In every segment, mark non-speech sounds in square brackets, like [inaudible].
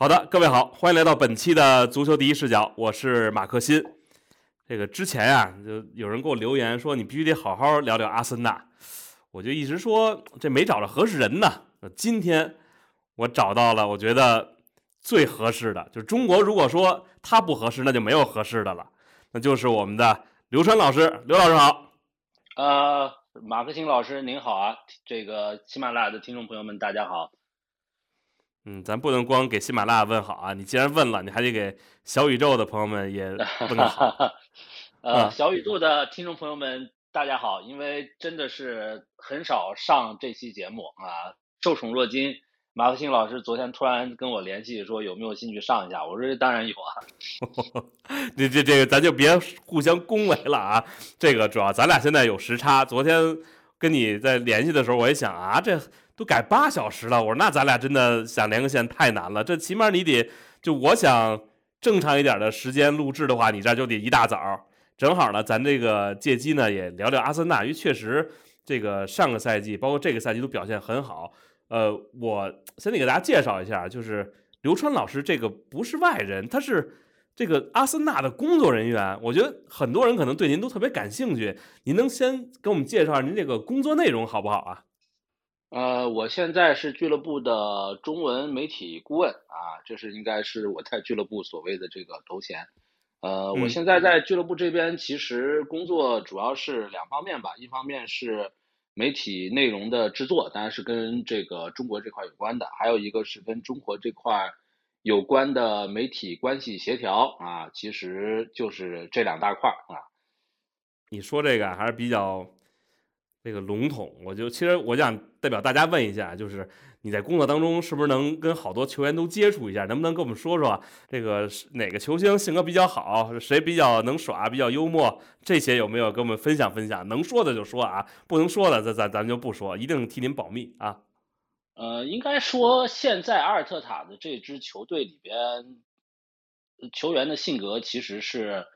好的，各位好，欢迎来到本期的足球第一视角，我是马克新。这个之前啊，就有人给我留言说你必须得好好聊聊阿森纳，我就一直说这没找着合适人呢。今天我找到了，我觉得最合适的，就是中国如果说他不合适，那就没有合适的了，那就是我们的刘川老师，刘老师好。呃，马克新老师您好啊，这个喜马拉雅的听众朋友们大家好。嗯，咱不能光给喜马拉雅问好啊！你既然问了，你还得给小宇宙的朋友们也 [laughs] 问好。呃，小宇宙的听众朋友们，大家好！因为真的是很少上这期节目啊，受宠若惊。马克新老师昨天突然跟我联系，说有没有兴趣上一下？我说当然有啊。[laughs] 这这这个咱就别互相恭维了啊！这个主要咱俩现在有时差。昨天跟你在联系的时候，我也想啊，这。都改八小时了，我说那咱俩真的想连个线太难了。这起码你得就我想正常一点的时间录制的话，你这就得一大早。正好呢，咱这个借机呢也聊聊阿森纳，因为确实这个上个赛季包括这个赛季都表现很好。呃，我先得给大家介绍一下，就是刘川老师这个不是外人，他是这个阿森纳的工作人员。我觉得很多人可能对您都特别感兴趣，您能先给我们介绍您这个工作内容好不好啊？呃，我现在是俱乐部的中文媒体顾问啊，这是应该是我在俱乐部所谓的这个头衔。呃，我现在在俱乐部这边其实工作主要是两方面吧，一方面是媒体内容的制作，当然是跟这个中国这块有关的；还有一个是跟中国这块有关的媒体关系协调啊，其实就是这两大块啊。你说这个还是比较。这个笼统，我就其实我想代表大家问一下，就是你在工作当中是不是能跟好多球员都接触一下？能不能跟我们说说这个哪个球星性格比较好，谁比较能耍，比较幽默？这些有没有跟我们分享分享？能说的就说啊，不能说的咱咱咱就不说，一定替您保密啊。呃，应该说现在阿尔特塔的这支球队里边，球员的性格其实是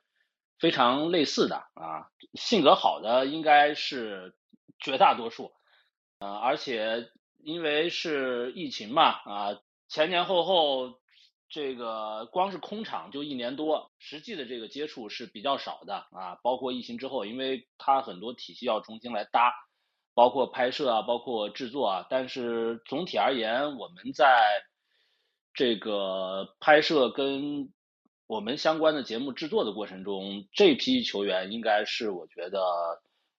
非常类似的啊，性格好的应该是。绝大多数，呃，而且因为是疫情嘛，啊，前前后后这个光是空场就一年多，实际的这个接触是比较少的啊。包括疫情之后，因为它很多体系要重新来搭，包括拍摄啊，包括制作啊。但是总体而言，我们在这个拍摄跟我们相关的节目制作的过程中，这批球员应该是我觉得。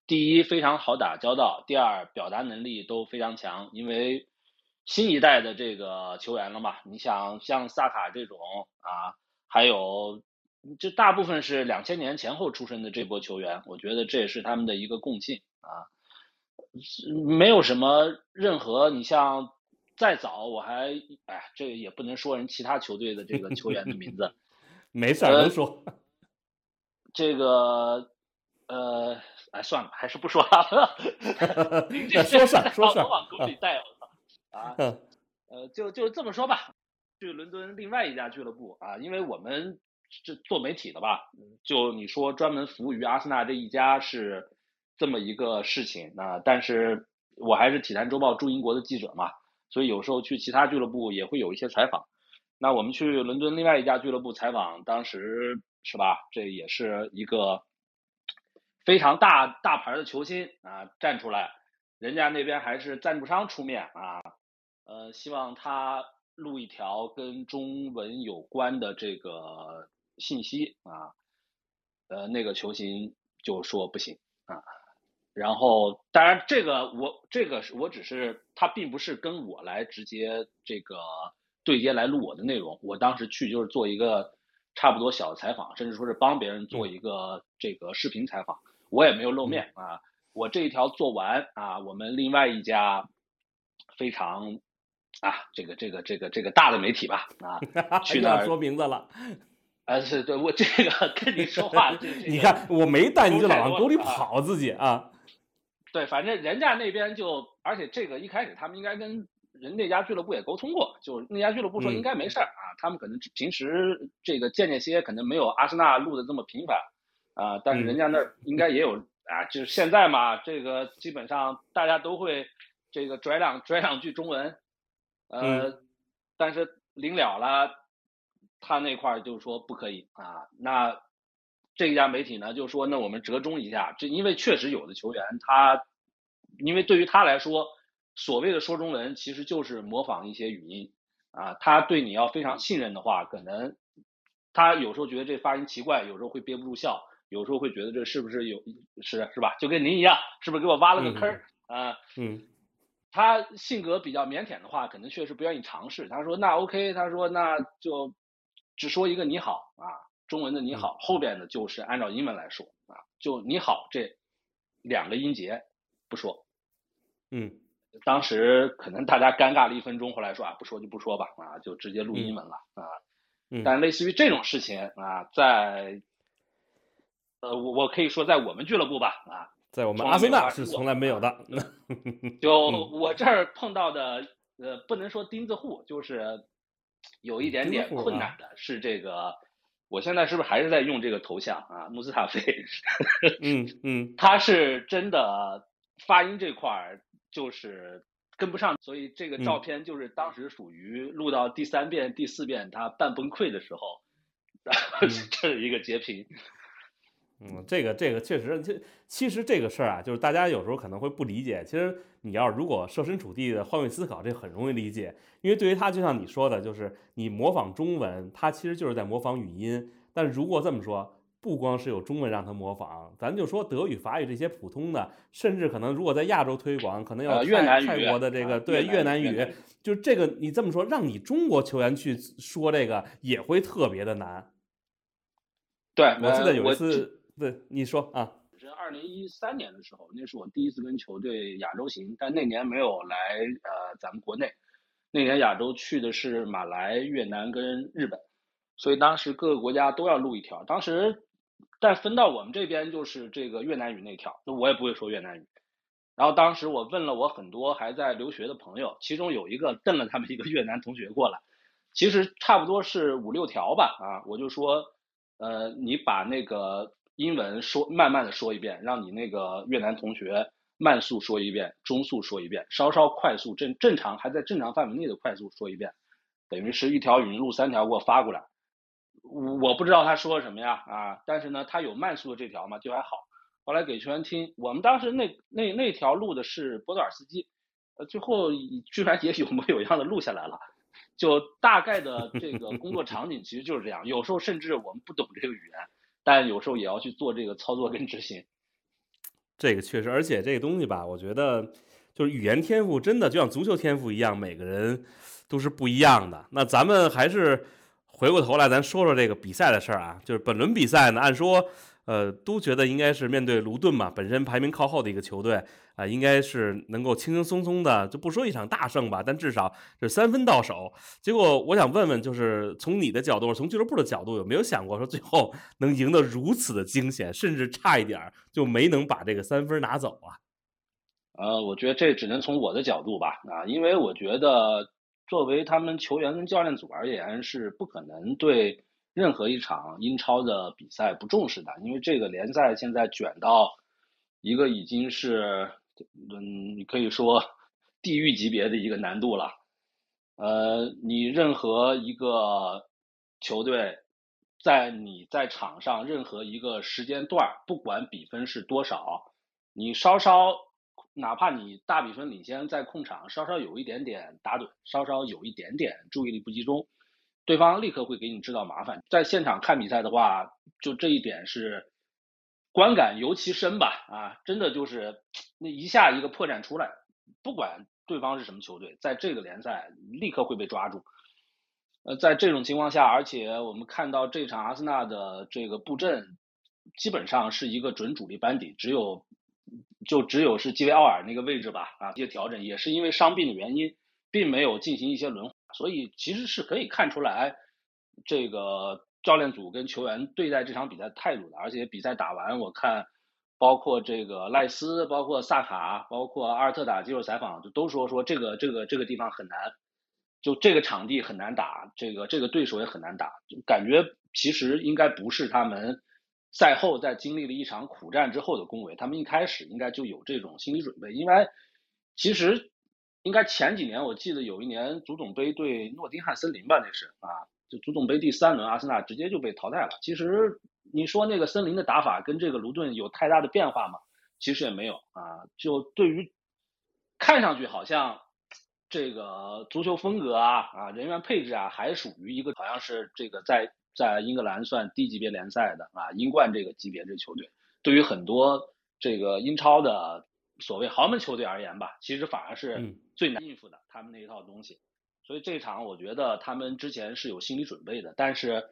第一非常好打交道，第二表达能力都非常强，因为新一代的这个球员了嘛，你想像萨卡这种啊，还有就大部分是两千年前后出生的这波球员，我觉得这也是他们的一个共性啊，没有什么任何你像再早我还哎，这个也不能说人其他球队的这个球员的名字，[laughs] 没事儿能说，这个呃。哎，算了，还是不说了。[laughs] 说事说事 [laughs] 往沟里带啊，呃，就就这么说吧。去伦敦另外一家俱乐部啊，因为我们这做媒体的吧，就你说专门服务于阿森纳这一家是这么一个事情啊。但是我还是体坛周报驻英国的记者嘛，所以有时候去其他俱乐部也会有一些采访。那我们去伦敦另外一家俱乐部采访，当时是吧？这也是一个。非常大大牌的球星啊站出来，人家那边还是赞助商出面啊，呃，希望他录一条跟中文有关的这个信息啊，呃，那个球星就说不行啊，然后当然这个我这个是我只是他并不是跟我来直接这个对接来录我的内容，我当时去就是做一个差不多小的采访，甚至说是帮别人做一个这个视频采访。我也没有露面啊，我这一条做完啊，我们另外一家非常啊，这个这个这个这个大的媒体吧啊，[laughs] 去那儿说名字了，啊是对我这个跟你说话，[laughs] 你看我没带你就老往沟里跑自己啊，对，反正人家那边就，而且这个一开始他们应该跟人那家俱乐部也沟通过，就那家俱乐部说应该没事儿啊，他们可能平时这个见见些可能没有阿森纳录的这么频繁。啊，但是人家那儿应该也有啊，就是现在嘛，这个基本上大家都会这个拽两拽两句中文，呃，但是临了了，他那块儿就说不可以啊。那这家媒体呢就说，那我们折中一下，这因为确实有的球员他，因为对于他来说，所谓的说中文其实就是模仿一些语音啊。他对你要非常信任的话，可能他有时候觉得这发音奇怪，有时候会憋不住笑，有时候会觉得这是不是有是是吧？就跟您一样，是不是给我挖了个坑儿啊？嗯。他性格比较腼腆的话，可能确实不愿意尝试。他说：“那 OK，他说那就只说一个你好啊，中文的你好，后边的就是按照英文来说啊，就你好这两个音节不说。”嗯，当时可能大家尴尬了一分钟，后来说啊，不说就不说吧，啊，就直接录英文了啊。嗯。但类似于这种事情啊，在呃，我我可以说在我们俱乐部吧啊。在我们阿森纳是从来没有的。[laughs] 就我这儿碰到的，呃，不能说钉子户，就是有一点点困难的是这个。我现在是不是还是在用这个头像啊？穆斯塔菲。嗯 [laughs] 嗯。他是真的发音这块儿就是跟不上，所以这个照片就是当时属于录到第三遍、第四遍他半崩溃的时候，[laughs] 这是一个截屏。嗯，这个这个确实，其其实这个事儿啊，就是大家有时候可能会不理解。其实你要如果设身处地的换位思考，这很容易理解。因为对于他，就像你说的，就是你模仿中文，他其实就是在模仿语音。但如果这么说，不光是有中文让他模仿，咱就说德语、法语这些普通的，甚至可能如果在亚洲推广，可能要越南泰国的这个对越南语，就这个你这么说，让你中国球员去说这个也会特别的难。对，我记得有一次。对，你说啊，是二零一三年的时候，那是我第一次跟球队亚洲行，但那年没有来呃咱们国内，那年亚洲去的是马来、越南跟日本，所以当时各个国家都要录一条。当时但分到我们这边就是这个越南语那条，那我也不会说越南语。然后当时我问了我很多还在留学的朋友，其中有一个瞪了他们一个越南同学过来，其实差不多是五六条吧啊，我就说呃你把那个。英文说慢慢的说一遍，让你那个越南同学慢速说一遍，中速说一遍，稍稍快速正正常还在正常范围内的快速说一遍，等于是一条语音录三条给我发过来，我不知道他说什么呀啊，但是呢他有慢速的这条嘛就还好，后来给球员听，我们当时那那那条录的是波多尔斯基，呃最后居然也有模有样的录下来了，就大概的这个工作场景其实就是这样，有时候甚至我们不懂这个语言。但有时候也要去做这个操作跟执行，这个确实，而且这个东西吧，我觉得就是语言天赋真的就像足球天赋一样，每个人都是不一样的。那咱们还是回过头来，咱说说这个比赛的事儿啊。就是本轮比赛呢，按说。呃，都觉得应该是面对卢顿嘛，本身排名靠后的一个球队啊，应该是能够轻轻松松的，就不说一场大胜吧，但至少是三分到手。结果我想问问，就是从你的角度，从俱乐部的角度，有没有想过说最后能赢得如此的惊险，甚至差一点就没能把这个三分拿走啊？呃，我觉得这只能从我的角度吧，啊，因为我觉得作为他们球员跟教练组而言，是不可能对。任何一场英超的比赛不重视的，因为这个联赛现在卷到一个已经是，嗯，你可以说 [laughs] 地狱级别的一个难度了。呃，你任何一个球队在你在场上任何一个时间段，不管比分是多少，你稍稍哪怕你大比分领先在控场，稍稍有一点点打盹，稍稍有一点点注意力不集中。对方立刻会给你制造麻烦。在现场看比赛的话，就这一点是观感尤其深吧？啊，真的就是那一下一个破绽出来，不管对方是什么球队，在这个联赛立刻会被抓住。呃，在这种情况下，而且我们看到这场阿森纳的这个布阵，基本上是一个准主力班底，只有就只有是基维奥尔那个位置吧？啊，一些调整也是因为伤病的原因，并没有进行一些轮。所以其实是可以看出来，这个教练组跟球员对待这场比赛态度的。而且比赛打完，我看包括这个赖斯、包括萨卡、包括阿尔特塔接受采访，就都说说这个这个这个地方很难，就这个场地很难打，这个这个对手也很难打。就感觉其实应该不是他们赛后在经历了一场苦战之后的恭维，他们一开始应该就有这种心理准备，因为其实。应该前几年我记得有一年足总杯对诺丁汉森林吧，那是啊，就足总杯第三轮，阿森纳直接就被淘汰了。其实你说那个森林的打法跟这个卢顿有太大的变化吗？其实也没有啊。就对于看上去好像这个足球风格啊啊人员配置啊，还属于一个好像是这个在在英格兰算低级别联赛的啊英冠这个级别的球队。对于很多这个英超的。所谓豪门球队而言吧，其实反而是最难应付的，他们那一套东西。所以这场我觉得他们之前是有心理准备的，但是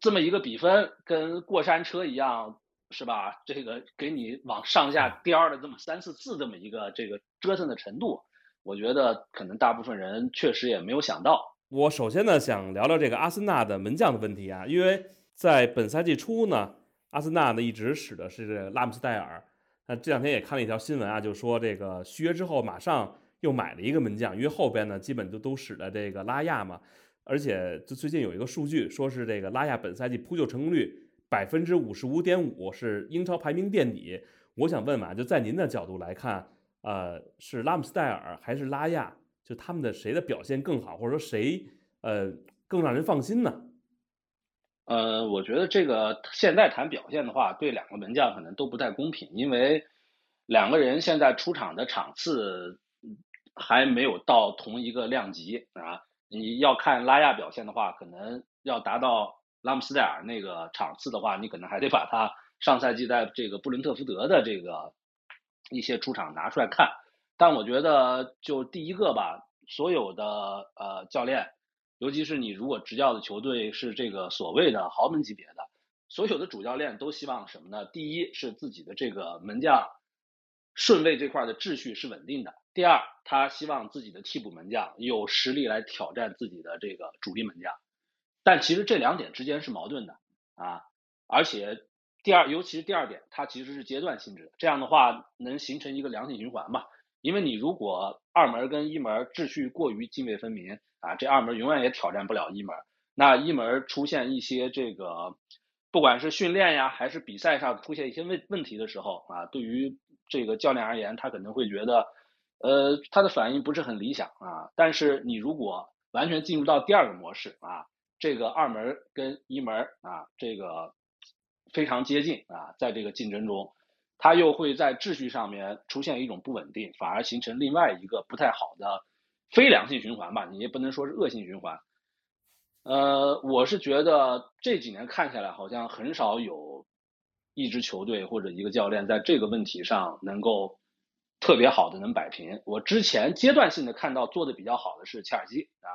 这么一个比分跟过山车一样，是吧？这个给你往上下颠的这么三四次，这么一个这个折腾的程度，我觉得可能大部分人确实也没有想到。我首先呢想聊聊这个阿森纳的门将的问题啊，因为在本赛季初呢，阿森纳呢一直使的是拉姆斯戴尔。那这两天也看了一条新闻啊，就说这个续约之后马上又买了一个门将，因为后边呢基本就都使了这个拉亚嘛，而且就最近有一个数据说是这个拉亚本赛季扑救成功率百分之五十五点五，是英超排名垫底。我想问嘛，就在您的角度来看，呃，是拉姆斯戴尔还是拉亚？就他们的谁的表现更好，或者说谁呃更让人放心呢？呃，我觉得这个现在谈表现的话，对两个门将可能都不太公平，因为两个人现在出场的场次还没有到同一个量级啊。你要看拉亚表现的话，可能要达到拉姆斯戴尔那个场次的话，你可能还得把他上赛季在这个布伦特福德的这个一些出场拿出来看。但我觉得，就第一个吧，所有的呃教练。尤其是你如果执教的球队是这个所谓的豪门级别的，所有的主教练都希望什么呢？第一是自己的这个门将顺位这块的秩序是稳定的；第二，他希望自己的替补门将有实力来挑战自己的这个主力门将。但其实这两点之间是矛盾的啊！而且第二，尤其是第二点，它其实是阶段性质的。这样的话能形成一个良性循环嘛？因为你如果二门跟一门秩序过于泾渭分明。啊，这二门永远也挑战不了一门。那一门出现一些这个，不管是训练呀，还是比赛上出现一些问问题的时候啊，对于这个教练而言，他可能会觉得，呃，他的反应不是很理想啊。但是你如果完全进入到第二个模式啊，这个二门跟一门啊，这个非常接近啊，在这个竞争中，他又会在秩序上面出现一种不稳定，反而形成另外一个不太好的。非良性循环吧，你也不能说是恶性循环。呃，我是觉得这几年看下来，好像很少有一支球队或者一个教练在这个问题上能够特别好的能摆平。我之前阶段性的看到做的比较好的是切尔西啊，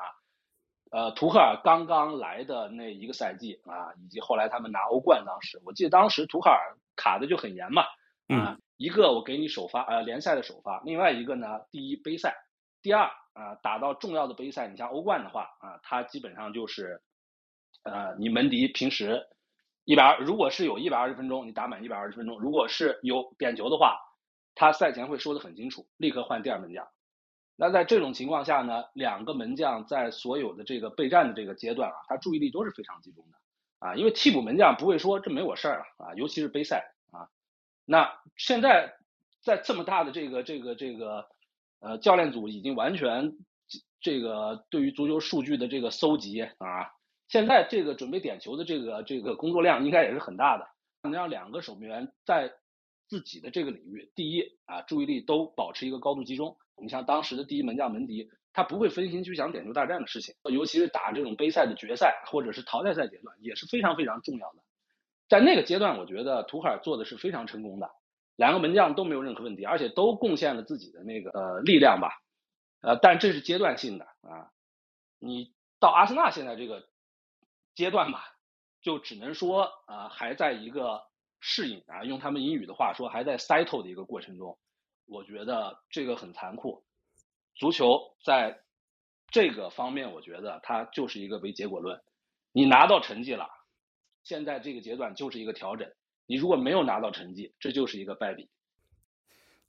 呃，图赫尔刚刚来的那一个赛季啊，以及后来他们拿欧冠当时，我记得当时图赫尔卡的就很严嘛，啊，一个我给你首发呃联赛的首发，另外一个呢，第一杯赛，第二。啊，打到重要的杯赛，你像欧冠的话，啊，他基本上就是，呃，你门迪平时一百二，如果是有一百二十分钟，你打满一百二十分钟，如果是有点球的话，他赛前会说的很清楚，立刻换第二门将。那在这种情况下呢，两个门将在所有的这个备战的这个阶段啊，他注意力都是非常集中的啊，因为替补门将不会说这没我事儿了啊，尤其是杯赛啊。那现在在这么大的这个这个这个。呃，教练组已经完全这个对于足球数据的这个搜集啊，现在这个准备点球的这个这个工作量应该也是很大的。能让两个守门员在自己的这个领域，第一啊，注意力都保持一个高度集中。你像当时的第一门将门迪，他不会分心去想点球大战的事情，尤其是打这种杯赛的决赛或者是淘汰赛阶段，也是非常非常重要的。在那个阶段，我觉得图赫尔做的是非常成功的。两个门将都没有任何问题，而且都贡献了自己的那个呃力量吧，呃，但这是阶段性的啊。你到阿森纳现在这个阶段吧，就只能说啊还在一个适应啊，用他们英语的话说，还在 settle 的一个过程中。我觉得这个很残酷。足球在这个方面，我觉得它就是一个唯结果论。你拿到成绩了，现在这个阶段就是一个调整。你如果没有拿到成绩，这就是一个败笔。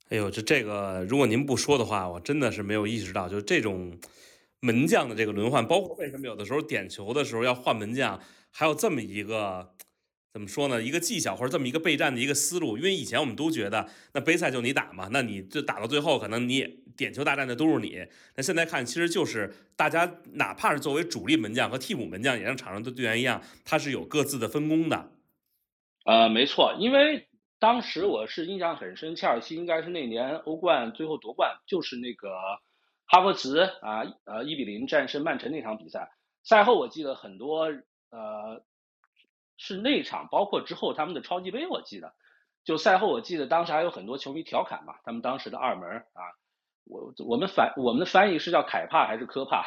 哎呦，这这个，如果您不说的话，我真的是没有意识到，就这种门将的这个轮换，包括为什么有的时候点球的时候要换门将，还有这么一个怎么说呢？一个技巧或者这么一个备战的一个思路。因为以前我们都觉得，那杯赛就你打嘛，那你就打到最后，可能你点球大战的都是你。那现在看，其实就是大家哪怕是作为主力门将和替补门将，也像场上的队员一样，他是有各自的分工的。呃，没错，因为当时我是印象很深，切尔西应该是那年欧冠最后夺冠，就是那个哈弗茨啊，呃，一比零战胜曼城那场比赛。赛后我记得很多呃。是那场，包括之后他们的超级杯，我记得，就赛后我记得当时还有很多球迷调侃嘛，他们当时的二门啊，我我们翻我们的翻译是叫凯帕还是科帕？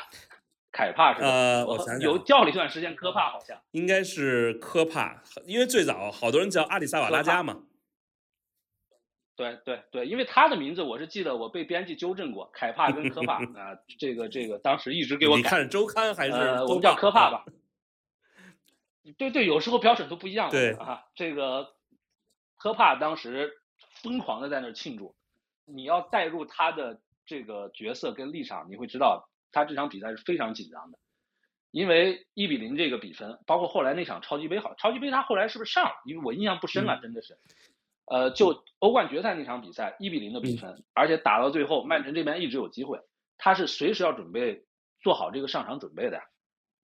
凯帕是吧？呃，我想想，有叫了一段时间科帕，好像应该是科帕，因为最早好多人叫阿里萨瓦拉加嘛。对对对，因为他的名字我是记得，我被编辑纠正过，凯帕跟科帕 [laughs] 啊，这个这个当时一直给我。你看周刊还是？我们叫科帕吧。对对，有时候标准都不一样对。啊，这个科帕当时疯狂的在那儿庆祝，你要带入他的这个角色跟立场，你会知道他这场比赛是非常紧张的，因为一比零这个比分，包括后来那场超级杯好，超级杯他后来是不是上了？因为我印象不深了，真的是，呃，就欧冠决赛那场比赛一比零的比分，而且打到最后，曼城这边一直有机会，他是随时要准备做好这个上场准备的呀。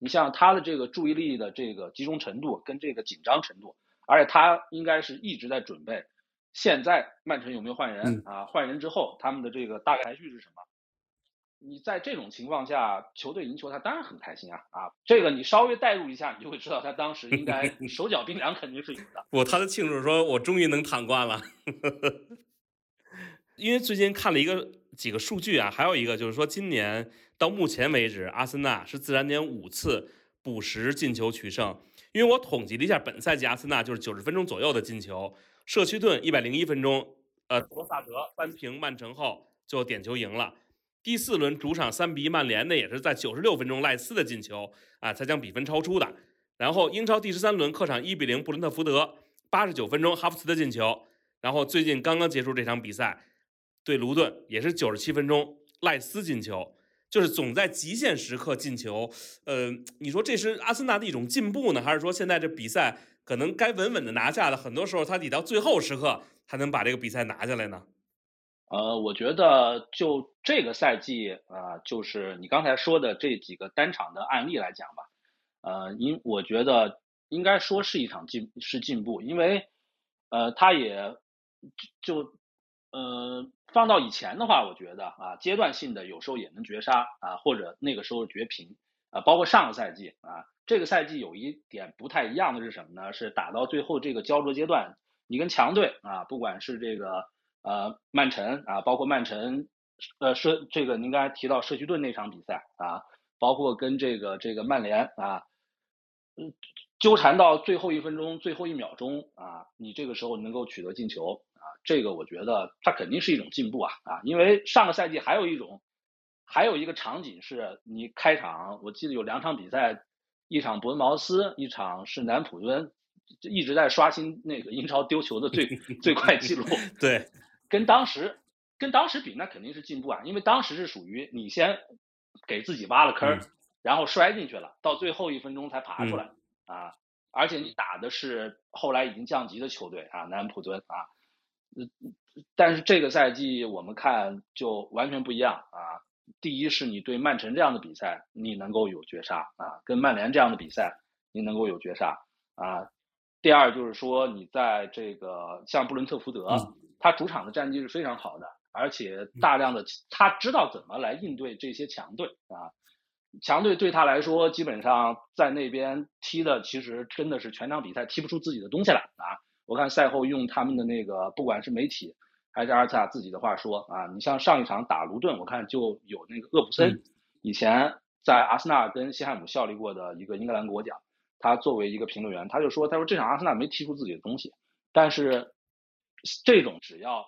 你像他的这个注意力的这个集中程度跟这个紧张程度，而且他应该是一直在准备。现在曼城有没有换人啊？换人之后他们的这个大概率是什么？你在这种情况下，球队赢球，他当然很开心啊啊！这个你稍微代入一下，你就会知道他当时应该 [laughs] 手脚冰凉，肯定是有的。我，他的庆祝说：“我终于能躺惯了。”因为最近看了一个几个数据啊，还有一个就是说今年。到目前为止，阿森纳是自然点五次补时进球取胜。因为我统计了一下，本赛季阿森纳就是九十分钟左右的进球。社区盾一百零一分钟，呃，罗萨德扳平曼城后就点球赢了。第四轮主场三比一曼联，那也是在九十六分钟赖斯的进球啊，才将比分超出的。然后英超第十三轮客场一比零布伦特福德，八十九分钟哈弗茨的进球。然后最近刚刚结束这场比赛，对卢顿也是九十七分钟赖斯进球。就是总在极限时刻进球，呃，你说这是阿森纳的一种进步呢，还是说现在这比赛可能该稳稳的拿下的，很多时候他得到最后时刻才能把这个比赛拿下来呢？呃，我觉得就这个赛季啊，就是你刚才说的这几个单场的案例来讲吧，呃，因我觉得应该说是一场进是进步，因为呃，他也就呃。放到以前的话，我觉得啊，阶段性的有时候也能绝杀啊，或者那个时候绝平啊，包括上个赛季啊，这个赛季有一点不太一样的是什么呢？是打到最后这个焦灼阶段，你跟强队啊，不管是这个呃曼城啊，包括曼城呃社这个您刚才提到社区盾那场比赛啊，包括跟这个这个曼联啊，嗯，纠缠到最后一分钟、最后一秒钟啊，你这个时候能够取得进球。这个我觉得它肯定是一种进步啊啊！因为上个赛季还有一种，还有一个场景是你开场，我记得有两场比赛，一场伯恩茅斯，一场是南普敦，一直在刷新那个英超丢球的最 [laughs] 最快记录。[laughs] 对，跟当时跟当时比，那肯定是进步啊！因为当时是属于你先给自己挖了坑，然后摔进去了，到最后一分钟才爬出来啊！而且你打的是后来已经降级的球队啊，南普敦啊。呃，但是这个赛季我们看就完全不一样啊。第一是你对曼城这样的比赛，你能够有绝杀啊；跟曼联这样的比赛，你能够有绝杀啊。第二就是说，你在这个像布伦特福德，他主场的战绩是非常好的，而且大量的他知道怎么来应对这些强队啊。强队对他来说，基本上在那边踢的其实真的是全场比赛踢不出自己的东西来啊。我看赛后用他们的那个，不管是媒体还是阿尔塔自己的话说啊，你像上一场打卢顿，我看就有那个厄普森，以前在阿森纳跟西汉姆效力过的一个英格兰国脚，他作为一个评论员，他就说，他说这场阿森纳没踢出自己的东西，但是这种只要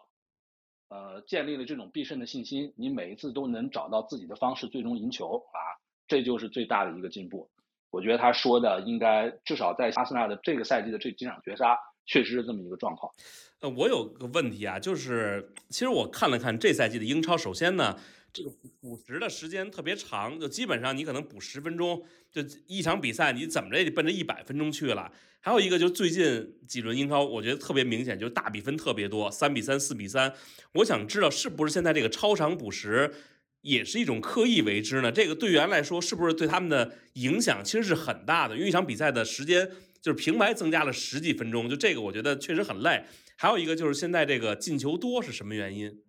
呃建立了这种必胜的信心，你每一次都能找到自己的方式，最终赢球啊，这就是最大的一个进步。我觉得他说的应该至少在阿森纳的这个赛季的这几场绝杀。确实是这么一个状况。呃，我有个问题啊，就是其实我看了看这赛季的英超，首先呢，这个补时的时间特别长，就基本上你可能补十分钟，就一场比赛你怎么着也得奔着一百分钟去了。还有一个就是最近几轮英超，我觉得特别明显，就是大比分特别多，三比三、四比三。我想知道是不是现在这个超长补时也是一种刻意为之呢？这个队员来说，是不是对他们的影响其实是很大的？因为一场比赛的时间就是平白增加了十几分钟，就这个我觉得确实很累。还有一个就是现在这个进球多是什么原因？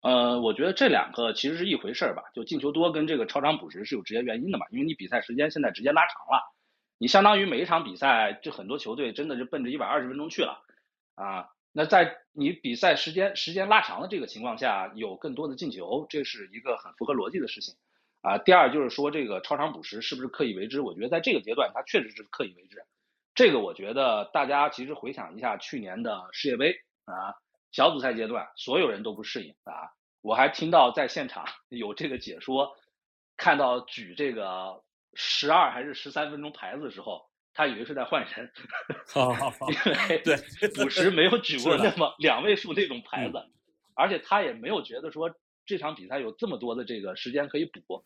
呃，我觉得这两个其实是一回事儿吧，就进球多跟这个超长补时是有直接原因的嘛，因为你比赛时间现在直接拉长了。你相当于每一场比赛，就很多球队真的就奔着一百二十分钟去了，啊，那在你比赛时间时间拉长的这个情况下，有更多的进球，这是一个很符合逻辑的事情，啊，第二就是说这个超长补时是不是刻意为之？我觉得在这个阶段，它确实是刻意为之。这个我觉得大家其实回想一下去年的世界杯啊，小组赛阶段，所有人都不适应啊，我还听到在现场有这个解说，看到举这个。十二还是十三分钟牌子的时候，他以为是在换人，[laughs] 因为对补时没有举过那么两位数那种牌子，而且他也没有觉得说这场比赛有这么多的这个时间可以补。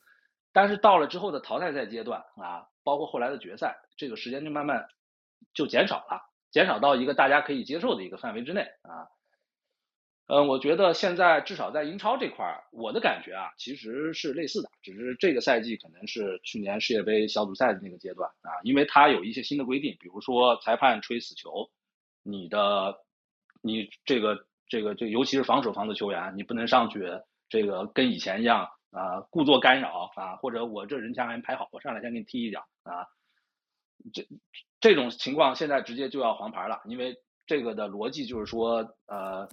但是到了之后的淘汰赛阶段啊，包括后来的决赛，这个时间就慢慢就减少了，减少到一个大家可以接受的一个范围之内啊。嗯，我觉得现在至少在英超这块儿，我的感觉啊，其实是类似的，只是这个赛季可能是去年世界杯小组赛的那个阶段啊，因为它有一些新的规定，比如说裁判吹死球，你的，你这个这个这尤其是防守方的球员，你不能上去这个跟以前一样啊，故作干扰啊，或者我这人墙还没排好，我上来先给你踢一脚啊，这这种情况现在直接就要黄牌了，因为这个的逻辑就是说呃。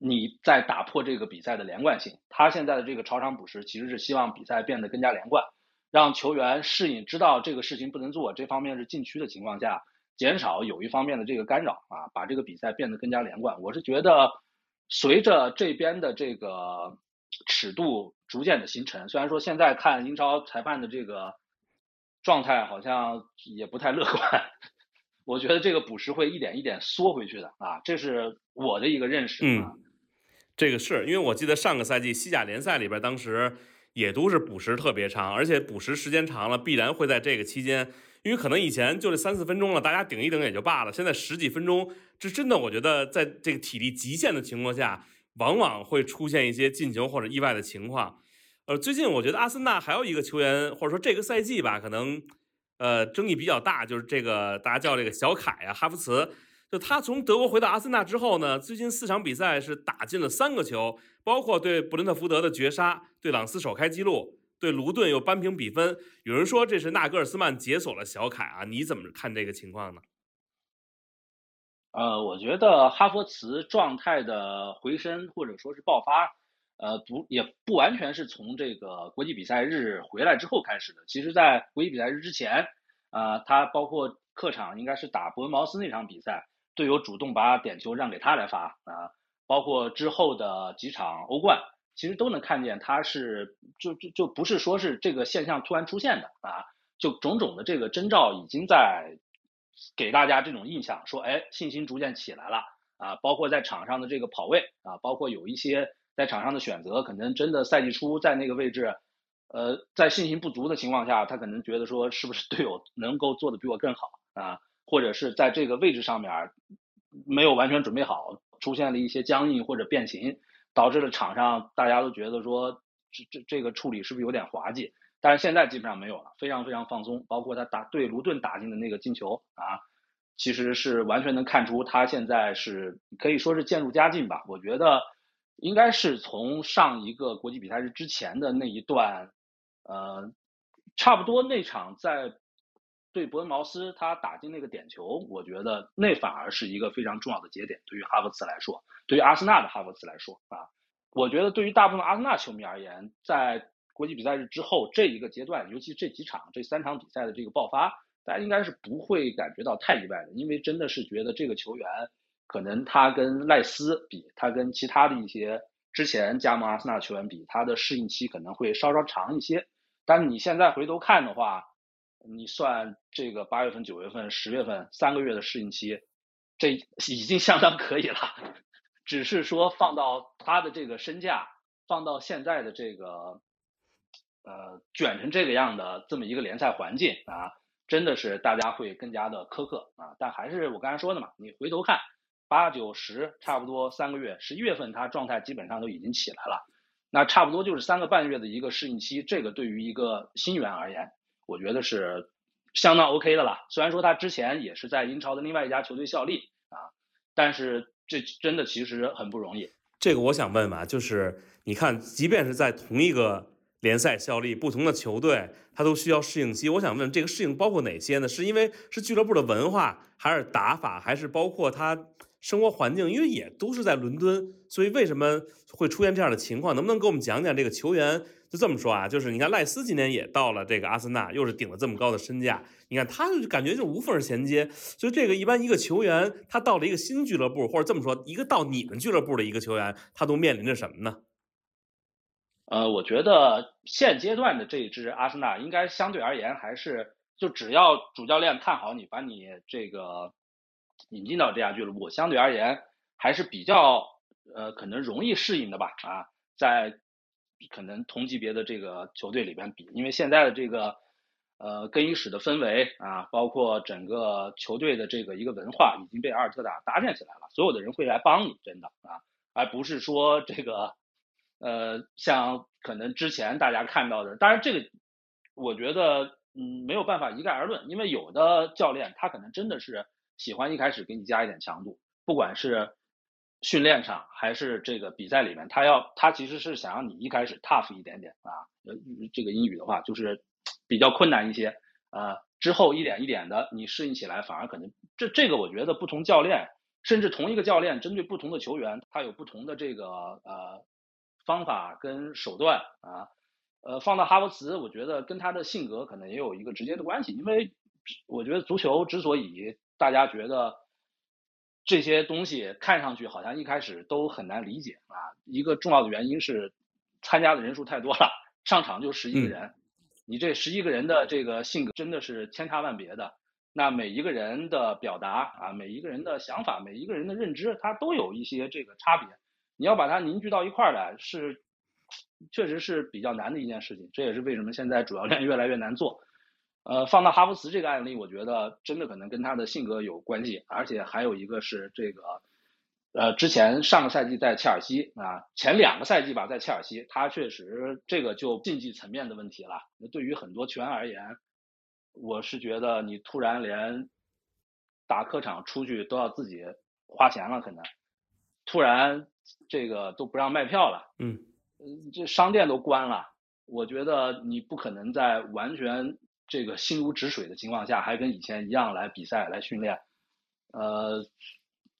你在打破这个比赛的连贯性。他现在的这个超长补时，其实是希望比赛变得更加连贯，让球员适应，知道这个事情不能做，这方面是禁区的情况下，减少有一方面的这个干扰啊，把这个比赛变得更加连贯。我是觉得，随着这边的这个尺度逐渐的形成，虽然说现在看英超裁判的这个状态好像也不太乐观，我觉得这个补时会一点一点缩回去的啊，这是我的一个认识啊。这个是因为我记得上个赛季西甲联赛里边，当时也都是补时特别长，而且补时时间长了，必然会在这个期间，因为可能以前就这三四分钟了，大家顶一顶也就罢了，现在十几分钟，这真的我觉得在这个体力极限的情况下，往往会出现一些进球或者意外的情况。呃，最近我觉得阿森纳还有一个球员，或者说这个赛季吧，可能呃争议比较大，就是这个大家叫这个小凯啊，哈弗茨。就他从德国回到阿森纳之后呢，最近四场比赛是打进了三个球，包括对布伦特福德的绝杀，对朗斯首开纪录，对卢顿又扳平比分。有人说这是纳格尔斯曼解锁了小凯啊，你怎么看这个情况呢？呃，我觉得哈弗茨状态的回升或者说是爆发，呃，不也不完全是从这个国际比赛日回来之后开始的。其实，在国际比赛日之前，啊，他包括客场应该是打伯恩茅斯那场比赛。队友主动把点球让给他来发啊，包括之后的几场欧冠，其实都能看见他是就就就不是说是这个现象突然出现的啊，就种种的这个征兆已经在给大家这种印象，说哎信心逐渐起来了啊，包括在场上的这个跑位啊，包括有一些在场上的选择，可能真的赛季初在那个位置，呃，在信心不足的情况下，他可能觉得说是不是队友能够做的比我更好啊。或者是在这个位置上面没有完全准备好，出现了一些僵硬或者变形，导致了场上大家都觉得说这这这个处理是不是有点滑稽？但是现在基本上没有了，非常非常放松。包括他打对卢顿打进的那个进球啊，其实是完全能看出他现在是可以说是渐入佳境吧。我觉得应该是从上一个国际比赛日之前的那一段，呃，差不多那场在。对伯恩茅斯他打进那个点球，我觉得那反而是一个非常重要的节点。对于哈弗茨来说，对于阿森纳的哈弗茨来说啊，我觉得对于大部分阿森纳球迷而言，在国际比赛日之后这一个阶段，尤其这几场这三场比赛的这个爆发，大家应该是不会感觉到太意外的，因为真的是觉得这个球员可能他跟赖斯比，他跟其他的一些之前加盟阿森纳球员比，他的适应期可能会稍稍长一些。但是你现在回头看的话，你算这个八月份、九月份、十月份三个月的适应期，这已经相当可以了。[laughs] 只是说放到他的这个身价，放到现在的这个呃卷成这个样的这么一个联赛环境啊，真的是大家会更加的苛刻啊。但还是我刚才说的嘛，你回头看八九十，差不多三个月，十一月份他状态基本上都已经起来了，那差不多就是三个半月的一个适应期。这个对于一个新援而言，我觉得是相当 OK 的了。虽然说他之前也是在英超的另外一家球队效力啊，但是。这真的其实很不容易。这个我想问问啊，就是你看，即便是在同一个联赛效力，不同的球队，他都需要适应期。我想问，这个适应包括哪些呢？是因为是俱乐部的文化，还是打法，还是包括他生活环境？因为也都是在伦敦，所以为什么会出现这样的情况？能不能给我们讲讲这个球员？就这么说啊，就是你看赖斯今年也到了这个阿森纳，又是顶了这么高的身价，你看他就感觉就无缝衔接。所以这个一般一个球员他到了一个新俱乐部，或者这么说，一个到你们俱乐部的一个球员，他都面临着什么呢？呃，我觉得现阶段的这一支阿森纳应该相对而言还是，就只要主教练看好你，把你这个引进到这家俱乐部，相对而言还是比较呃可能容易适应的吧。啊，在。可能同级别的这个球队里边比，因为现在的这个呃更衣室的氛围啊，包括整个球队的这个一个文化已经被阿尔特塔搭建起来了，所有的人会来帮你，真的啊，而不是说这个呃像可能之前大家看到的，当然这个我觉得嗯没有办法一概而论，因为有的教练他可能真的是喜欢一开始给你加一点强度，不管是。训练上还是这个比赛里面，他要他其实是想让你一开始 tough 一点点啊，呃，这个英语的话就是比较困难一些，呃，之后一点一点的你适应起来，反而可能这这个我觉得不同教练，甚至同一个教练针对不同的球员，他有不同的这个呃方法跟手段啊，呃，放到哈弗茨，我觉得跟他的性格可能也有一个直接的关系，因为我觉得足球之所以大家觉得。这些东西看上去好像一开始都很难理解啊，一个重要的原因是参加的人数太多了，上场就十一个人，你这十一个人的这个性格真的是千差万别的，那每一个人的表达啊，每一个人的想法，每一个人的认知，他都有一些这个差别，你要把它凝聚到一块儿来，是确实是比较难的一件事情，这也是为什么现在主教练 [laughs] 越来越难做。呃，放到哈弗茨这个案例，我觉得真的可能跟他的性格有关系，而且还有一个是这个，呃，之前上个赛季在切尔西啊，前两个赛季吧，在切尔西，他确实这个就竞技层面的问题了。那对于很多球员而言，我是觉得你突然连打客场出去都要自己花钱了，可能突然这个都不让卖票了，嗯，这商店都关了，我觉得你不可能在完全。这个心如止水的情况下，还跟以前一样来比赛来训练，呃，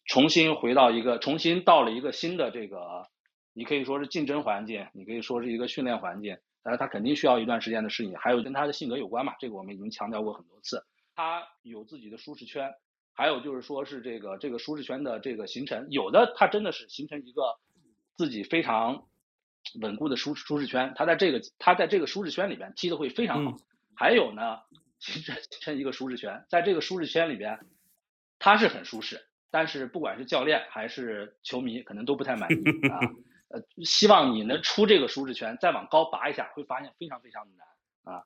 重新回到一个，重新到了一个新的这个，你可以说是竞争环境，你可以说是一个训练环境，但是他肯定需要一段时间的适应，还有跟他的性格有关嘛，这个我们已经强调过很多次，他有自己的舒适圈，还有就是说是这个这个舒适圈的这个形成，有的它真的是形成一个自己非常稳固的舒舒适圈，它在这个它在这个舒适圈里边踢的会非常好。[laughs] 还有呢，形成形成一个舒适圈，在这个舒适圈里边，他是很舒适，但是不管是教练还是球迷，可能都不太满意 [laughs] 啊。呃，希望你能出这个舒适圈，再往高拔一下，会发现非常非常的难啊。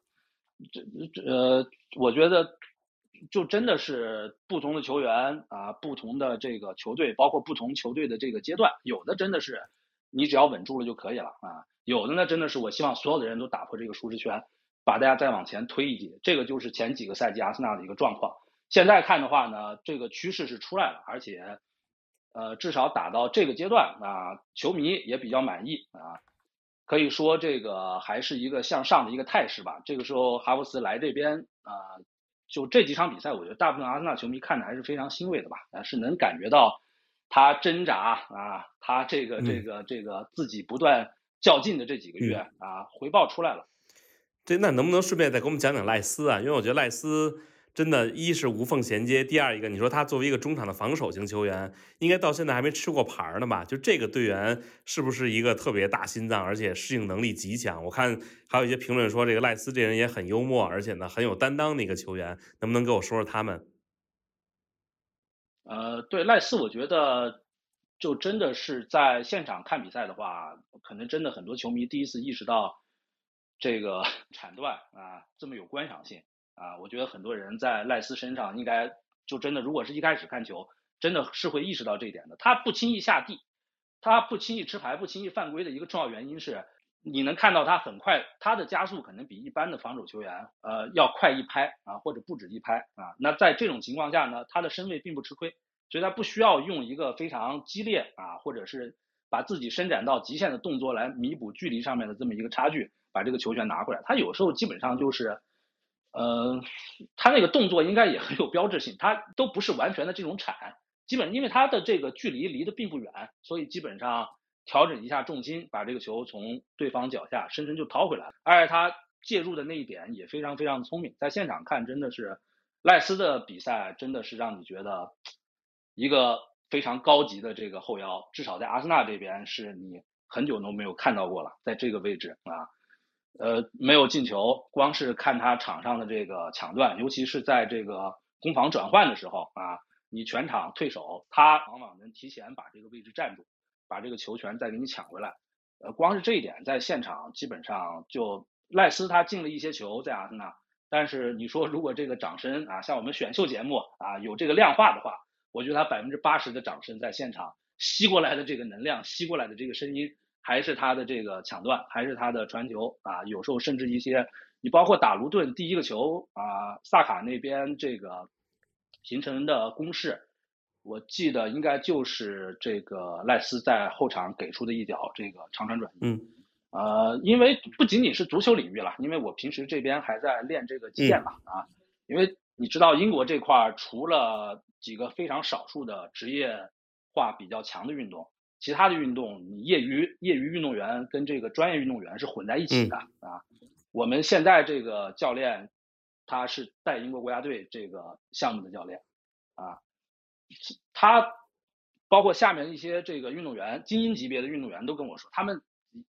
这这呃，我觉得就真的是不同的球员啊，不同的这个球队，包括不同球队的这个阶段，有的真的是你只要稳住了就可以了啊，有的呢真的是我希望所有的人都打破这个舒适圈。把大家再往前推一级，这个就是前几个赛季阿森纳的一个状况。现在看的话呢，这个趋势是出来了，而且，呃，至少打到这个阶段啊，球迷也比较满意啊，可以说这个还是一个向上的一个态势吧。这个时候哈弗茨来这边啊，就这几场比赛，我觉得大部分阿森纳球迷看的还是非常欣慰的吧，啊，是能感觉到他挣扎啊，他这个这个这个自己不断较劲的这几个月啊，回报出来了。对那能不能顺便再给我们讲讲赖斯啊？因为我觉得赖斯真的，一是无缝衔接，第二一个，你说他作为一个中场的防守型球员，应该到现在还没吃过牌呢吧？就这个队员是不是一个特别大心脏，而且适应能力极强？我看还有一些评论说，这个赖斯这人也很幽默，而且呢很有担当的一个球员，能不能给我说说他们？呃，对赖斯，我觉得就真的是在现场看比赛的话，可能真的很多球迷第一次意识到这个 [laughs] 铲断啊这么有观赏性。啊，我觉得很多人在赖斯身上应该就真的，如果是一开始看球，真的是会意识到这一点的。他不轻易下地，他不轻易吃牌，不轻易犯规的一个重要原因是，你能看到他很快，他的加速可能比一般的防守球员呃要快一拍啊，或者不止一拍啊。那在这种情况下呢，他的身位并不吃亏，所以他不需要用一个非常激烈啊，或者是把自己伸展到极限的动作来弥补距离上面的这么一个差距，把这个球权拿回来。他有时候基本上就是。呃，他那个动作应该也很有标志性，他都不是完全的这种铲，基本因为他的这个距离离得并不远，所以基本上调整一下重心，把这个球从对方脚下深深就掏回来了。而且他介入的那一点也非常非常聪明，在现场看真的是赖斯的比赛，真的是让你觉得一个非常高级的这个后腰，至少在阿森纳这边是你很久都没有看到过了，在这个位置啊。呃，没有进球，光是看他场上的这个抢断，尤其是在这个攻防转换的时候啊，你全场退守，他往往能提前把这个位置站住，把这个球权再给你抢回来。呃，光是这一点，在现场基本上就赖斯他进了一些球在阿森纳，但是你说如果这个掌声啊，像我们选秀节目啊有这个量化的话，我觉得他百分之八十的掌声在现场吸过来的这个能量，吸过来的这个声音。还是他的这个抢断，还是他的传球啊？有时候甚至一些，你包括打卢顿第一个球啊，萨卡那边这个形成的攻势，我记得应该就是这个赖斯在后场给出的一脚这个长传转移。嗯，呃，因为不仅仅是足球领域了，因为我平时这边还在练这个击剑嘛啊，因为你知道英国这块除了几个非常少数的职业化比较强的运动。其他的运动，你业余业余运动员跟这个专业运动员是混在一起的啊。我们现在这个教练，他是带英国国家队这个项目的教练啊。他包括下面一些这个运动员，精英级别的运动员都跟我说，他们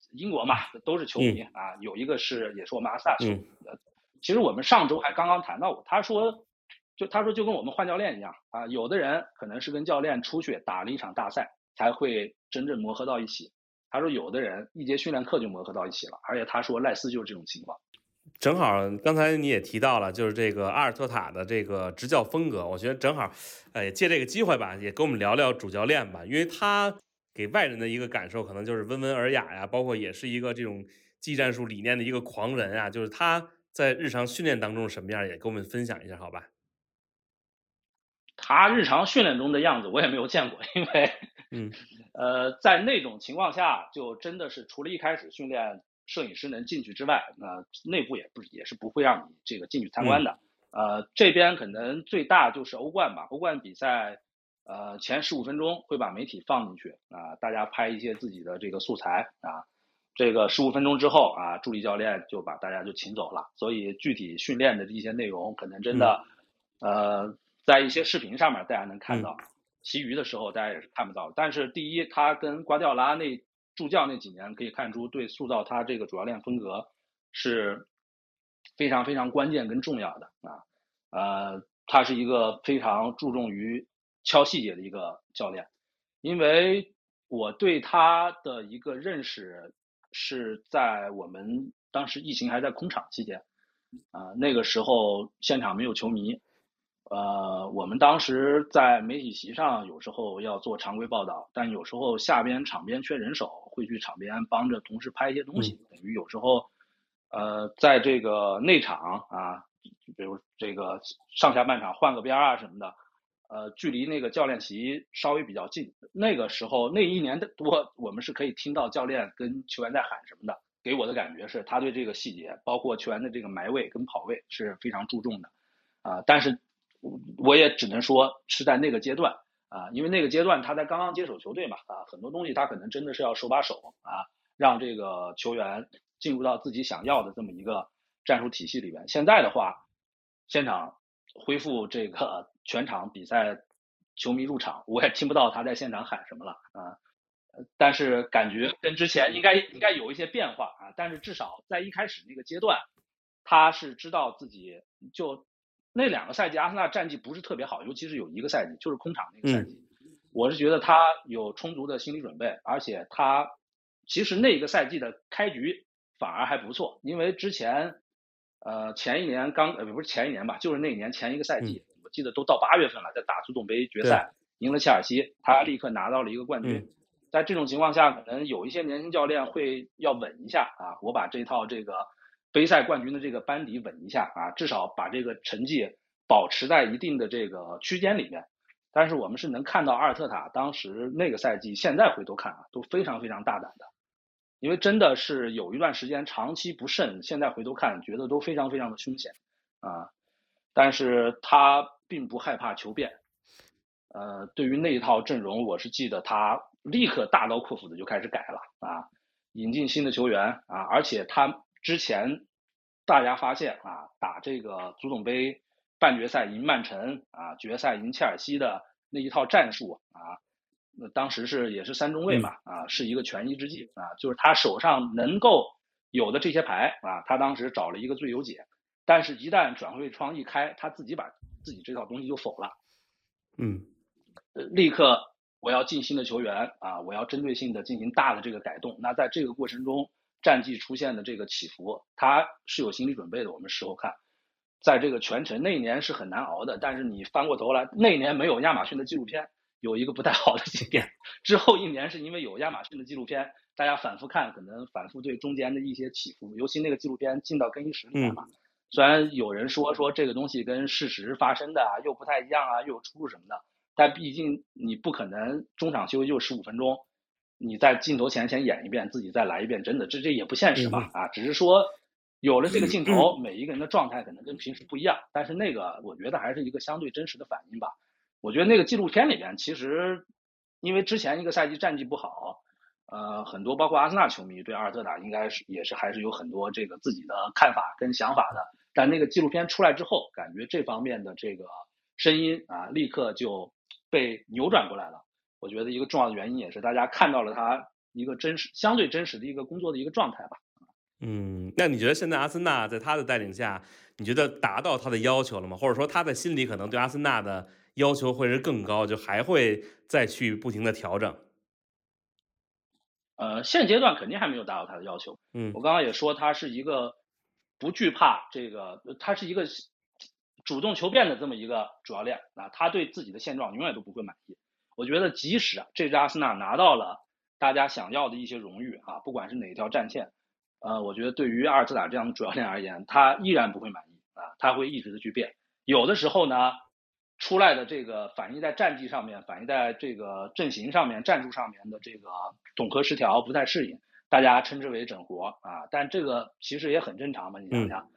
英国嘛都是球迷啊。有一个是也是我们阿萨球迷的。其实我们上周还刚刚谈到过，他说就他说就跟我们换教练一样啊，有的人可能是跟教练出去打了一场大赛。才会真正磨合到一起。他说，有的人一节训练课就磨合到一起了，而且他说赖斯就是这种情况。正好刚才你也提到了，就是这个阿尔特塔的这个执教风格，我觉得正好，哎，借这个机会吧，也跟我们聊聊主教练吧，因为他给外人的一个感受可能就是温文尔雅呀，包括也是一个这种技战术理念的一个狂人啊。就是他在日常训练当中什么样，也跟我们分享一下，好吧？他日常训练中的样子我也没有见过，因为，嗯，[laughs] 呃，在那种情况下，就真的是除了一开始训练摄影师能进去之外，那内部也不也是不会让你这个进去参观的。呃，这边可能最大就是欧冠吧，欧冠比赛，呃，前十五分钟会把媒体放进去啊，大家拍一些自己的这个素材啊，这个十五分钟之后啊，助理教练就把大家就请走了。所以具体训练的一些内容，可能真的，呃。在一些视频上面，大家能看到，其余的时候大家也是看不到。但是第一，他跟瓜迪奥拉那助教那几年可以看出，对塑造他这个主教练风格是非常非常关键跟重要的啊。呃，他是一个非常注重于敲细节的一个教练，因为我对他的一个认识是在我们当时疫情还在空场期间啊，那个时候现场没有球迷。呃，我们当时在媒体席上有时候要做常规报道，但有时候下边场边缺人手，会去场边帮着同事拍一些东西。等于有时候，呃，在这个内场啊，比如这个上下半场换个边啊什么的，呃，距离那个教练席稍微比较近。那个时候那一年的多，我们是可以听到教练跟球员在喊什么的。给我的感觉是他对这个细节，包括球员的这个埋位跟跑位是非常注重的啊，但是。我也只能说是在那个阶段啊，因为那个阶段他在刚刚接手球队嘛啊，很多东西他可能真的是要手把手啊，让这个球员进入到自己想要的这么一个战术体系里边。现在的话，现场恢复这个全场比赛球迷入场，我也听不到他在现场喊什么了啊。但是感觉跟之前应该应该有一些变化啊。但是至少在一开始那个阶段，他是知道自己就那两个赛季阿森纳战绩不是特别好，尤其是有一个赛季就是空场那个赛季，我是觉得他有充足的心理准备，而且他其实那个赛季的开局反而还不错，因为之前呃前一年刚呃不是前一年吧，就是那一年前一个赛季，我记得都到八月份了，在打足总杯决赛赢了切尔西，他立刻拿到了一个冠军。在这种情况下，可能有一些年轻教练会要稳一下啊，我把这套这个杯赛冠军的这个班底稳一下啊，至少把这个成绩保持在一定的这个区间里面。但是我们是能看到阿尔特塔当时那个赛季，现在回头看啊，都非常非常大胆的，因为真的是有一段时间长期不慎，现在回头看觉得都非常非常的凶险啊。但是他并不害怕求变，呃，对于那一套阵容，我是记得他。立刻大刀阔斧的就开始改了啊，引进新的球员啊，而且他之前大家发现啊，打这个足总杯半决赛赢曼城啊，决赛赢切尔西的那一套战术啊，那当时是也是三中卫嘛啊，是一个权宜之计啊，就是他手上能够有的这些牌啊，他当时找了一个最优解，但是一旦转会窗一开，他自己把自己这套东西就否了，嗯，立刻。我要进新的球员啊，我要针对性的进行大的这个改动。那在这个过程中，战绩出现的这个起伏，他是有心理准备的。我们事后看，在这个全程那一年是很难熬的。但是你翻过头来，那一年没有亚马逊的纪录片，有一个不太好的景点。之后一年是因为有亚马逊的纪录片，大家反复看，可能反复对中间的一些起伏，尤其那个纪录片进到更衣室里面嘛。虽然有人说说这个东西跟事实发生的啊又不太一样啊，又有出入什么的。但毕竟你不可能中场休息就十五分钟，你在镜头前先演一遍，自己再来一遍，真的这这也不现实嘛啊！只是说有了这个镜头，每一个人的状态可能跟平时不一样，但是那个我觉得还是一个相对真实的反应吧。我觉得那个纪录片里边，其实因为之前一个赛季战绩不好，呃，很多包括阿森纳球迷对阿尔特塔应该是也是还是有很多这个自己的看法跟想法的。但那个纪录片出来之后，感觉这方面的这个声音啊，立刻就。被扭转过来了，我觉得一个重要的原因也是大家看到了他一个真实、相对真实的一个工作的一个状态吧。嗯，那你觉得现在阿森纳在他的带领下，你觉得达到他的要求了吗？或者说他在心里可能对阿森纳的要求会是更高，就还会再去不停的调整？呃，现阶段肯定还没有达到他的要求。嗯，我刚刚也说他是一个不惧怕这个，他是一个。主动求变的这么一个主教练啊，他对自己的现状永远都不会满意。我觉得，即使啊，这支阿森纳拿到了大家想要的一些荣誉啊，不管是哪一条战线，呃，我觉得对于阿尔特塔这样的主教练而言，他依然不会满意啊，他会一直的去变。有的时候呢，出来的这个反映在战绩上面，反映在这个阵型上面、战术上面的这个统合失调不太适应，大家称之为整活啊，但这个其实也很正常嘛，你想想。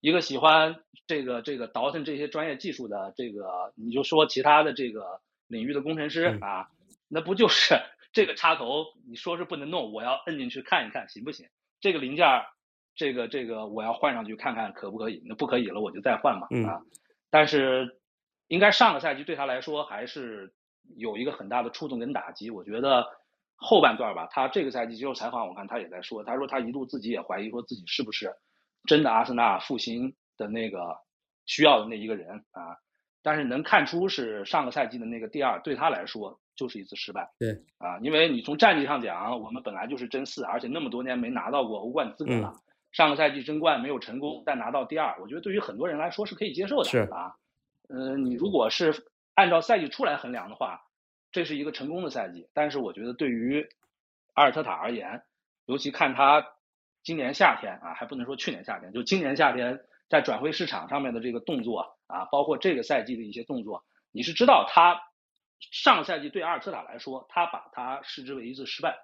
一个喜欢这个这个倒腾这些专业技术的这个，你就说其他的这个领域的工程师啊，那不就是这个插头？你说是不能弄，我要摁进去看一看行不行？这个零件儿，这个这个我要换上去看看可不可以？那不可以了，我就再换嘛啊。但是应该上个赛季对他来说还是有一个很大的触动跟打击。我觉得后半段吧，他这个赛季接受采访，我看他也在说，他说他一度自己也怀疑说自己是不是。真的阿森纳复兴的那个需要的那一个人啊，但是能看出是上个赛季的那个第二，对他来说就是一次失败。对啊，因为你从战绩上讲，我们本来就是争四，而且那么多年没拿到过欧冠资格了。上个赛季争冠没有成功，但拿到第二，我觉得对于很多人来说是可以接受的。是啊，嗯，你如果是按照赛季出来衡量的话，这是一个成功的赛季。但是我觉得对于阿尔特塔而言，尤其看他。今年夏天啊，还不能说去年夏天，就今年夏天在转会市场上面的这个动作啊，包括这个赛季的一些动作，你是知道他上赛季对阿尔特塔来说，他把他视之为一次失败。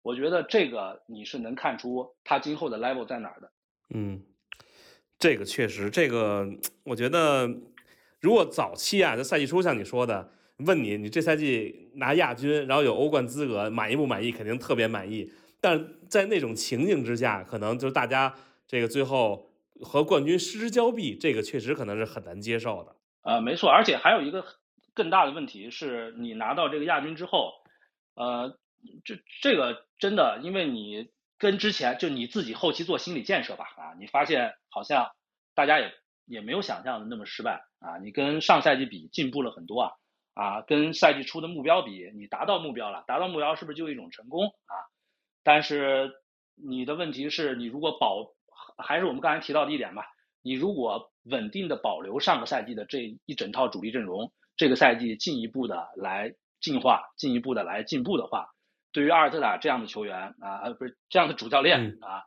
我觉得这个你是能看出他今后的 level 在哪儿的。嗯，这个确实，这个我觉得，如果早期啊，在赛季初像你说的，问你你这赛季拿亚军，然后有欧冠资格，满意不满意？肯定特别满意。但在那种情境之下，可能就是大家这个最后和冠军失之交臂，这个确实可能是很难接受的。呃，没错，而且还有一个更大的问题是，你拿到这个亚军之后，呃，这这个真的，因为你跟之前就你自己后期做心理建设吧，啊，你发现好像大家也也没有想象的那么失败啊，你跟上赛季比进步了很多啊，啊，跟赛季初的目标比，你达到目标了，达到目标是不是就一种成功啊？但是你的问题是你如果保，还是我们刚才提到的一点吧。你如果稳定的保留上个赛季的这一整套主力阵容，这个赛季进一步的来进化，进一步的来进步的话，对于阿尔特塔这样的球员啊，呃，不是这样的主教练啊，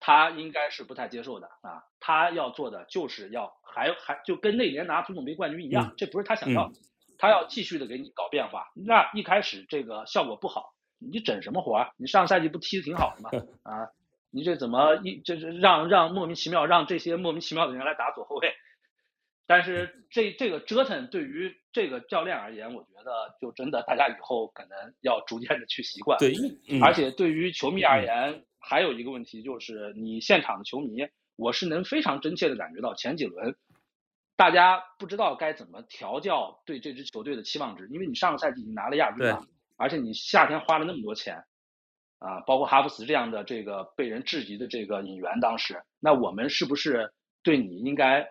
他应该是不太接受的啊。他要做的就是要还还就跟那年拿足总杯冠军一样，这不是他想要，他要继续的给你搞变化。那一开始这个效果不好，你整什么活儿？你上赛季不踢的挺好的吗？[laughs] 啊？你这怎么一就是让让莫名其妙让这些莫名其妙的人来打左后卫？但是这这个折腾对于这个教练而言，我觉得就真的大家以后可能要逐渐的去习惯。对，而且对于球迷而言，还有一个问题就是你现场的球迷，我是能非常真切的感觉到前几轮大家不知道该怎么调教对这支球队的期望值，因为你上个赛季你拿了亚军了，而且你夏天花了那么多钱。啊，包括哈弗茨这样的这个被人质疑的这个引援，当时那我们是不是对你应该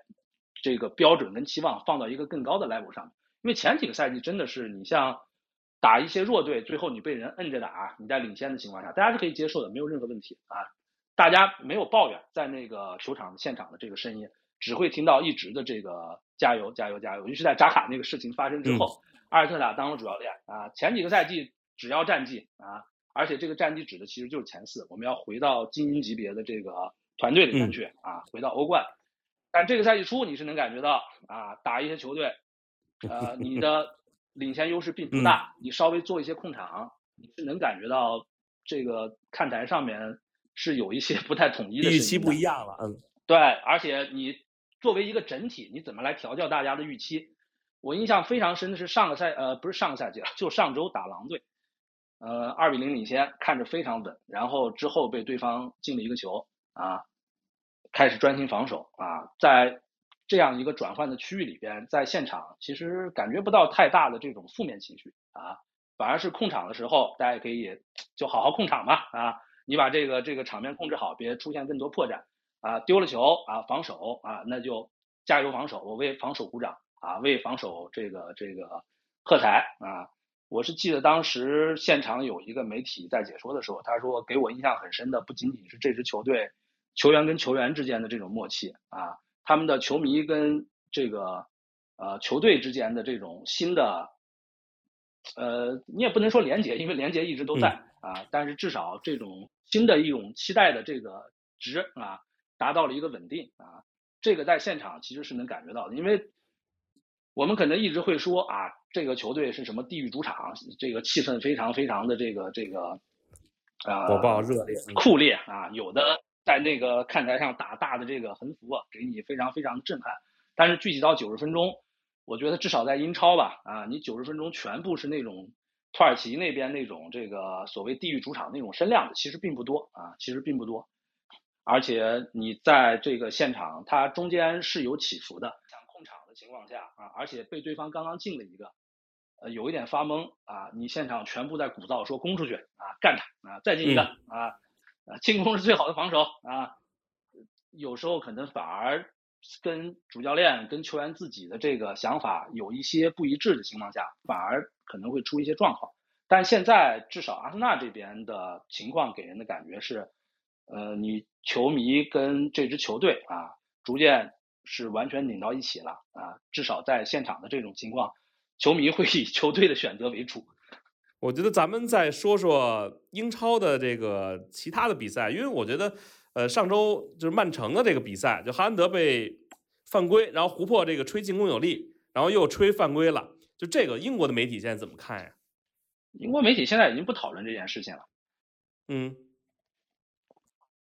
这个标准跟期望放到一个更高的 level 上？因为前几个赛季真的是你像打一些弱队，最后你被人摁着打，你在领先的情况下，大家是可以接受的，没有任何问题啊。大家没有抱怨，在那个球场现场的这个声音，只会听到一直的这个加油加油加油。尤其是在扎卡那个事情发生之后，阿尔特塔当了主教练啊，前几个赛季只要战绩啊。而且这个战绩指的其实就是前四，我们要回到精英级别的这个团队里面去啊，回到欧冠。但这个赛季初你是能感觉到啊，打一些球队，呃，你的 [laughs] 领先优势并不大，你稍微做一些控场，你是能感觉到这个看台上面是有一些不太统一的预期不一样了，嗯，对，而且你作为一个整体，你怎么来调教大家的预期？我印象非常深的是上个赛呃不是上个赛季了，就上周打狼队。呃，二比零领先，看着非常稳。然后之后被对方进了一个球啊，开始专心防守啊，在这样一个转换的区域里边，在现场其实感觉不到太大的这种负面情绪啊，反而是控场的时候，大家可以就好好控场吧啊，你把这个这个场面控制好，别出现更多破绽啊，丢了球啊，防守啊，那就加油防守，我为防守鼓掌啊，为防守这个这个喝彩啊。我是记得当时现场有一个媒体在解说的时候，他说给我印象很深的不仅仅是这支球队球员跟球员之间的这种默契啊，他们的球迷跟这个呃球队之间的这种新的呃，你也不能说连接，因为连接一直都在啊，但是至少这种新的一种期待的这个值啊，达到了一个稳定啊，这个在现场其实是能感觉到的，因为我们可能一直会说啊。这个球队是什么地狱主场？这个气氛非常非常的这个这个啊火爆热烈酷烈啊！有的在那个看台上打大的这个横幅，给你非常非常震撼。但是具体到九十分钟，我觉得至少在英超吧啊，你九十分钟全部是那种土耳其那边那种这个所谓地狱主场那种声量的，其实并不多啊，其实并不多。而且你在这个现场，它中间是有起伏的。情况下啊，而且被对方刚刚进了一个，呃，有一点发懵啊。你现场全部在鼓噪说攻出去啊，干他啊，再进一个啊，进攻是最好的防守啊。有时候可能反而跟主教练、跟球员自己的这个想法有一些不一致的情况下，反而可能会出一些状况。但现在至少阿森纳这边的情况给人的感觉是，呃，你球迷跟这支球队啊，逐渐。是完全拧到一起了啊！至少在现场的这种情况，球迷会以球队的选择为主。我觉得咱们再说说英超的这个其他的比赛，因为我觉得，呃，上周就是曼城的这个比赛，就哈兰德被犯规，然后胡珀这个吹进攻有力，然后又吹犯规了，就这个英国的媒体现在怎么看呀？英国媒体现在已经不讨论这件事情了。嗯。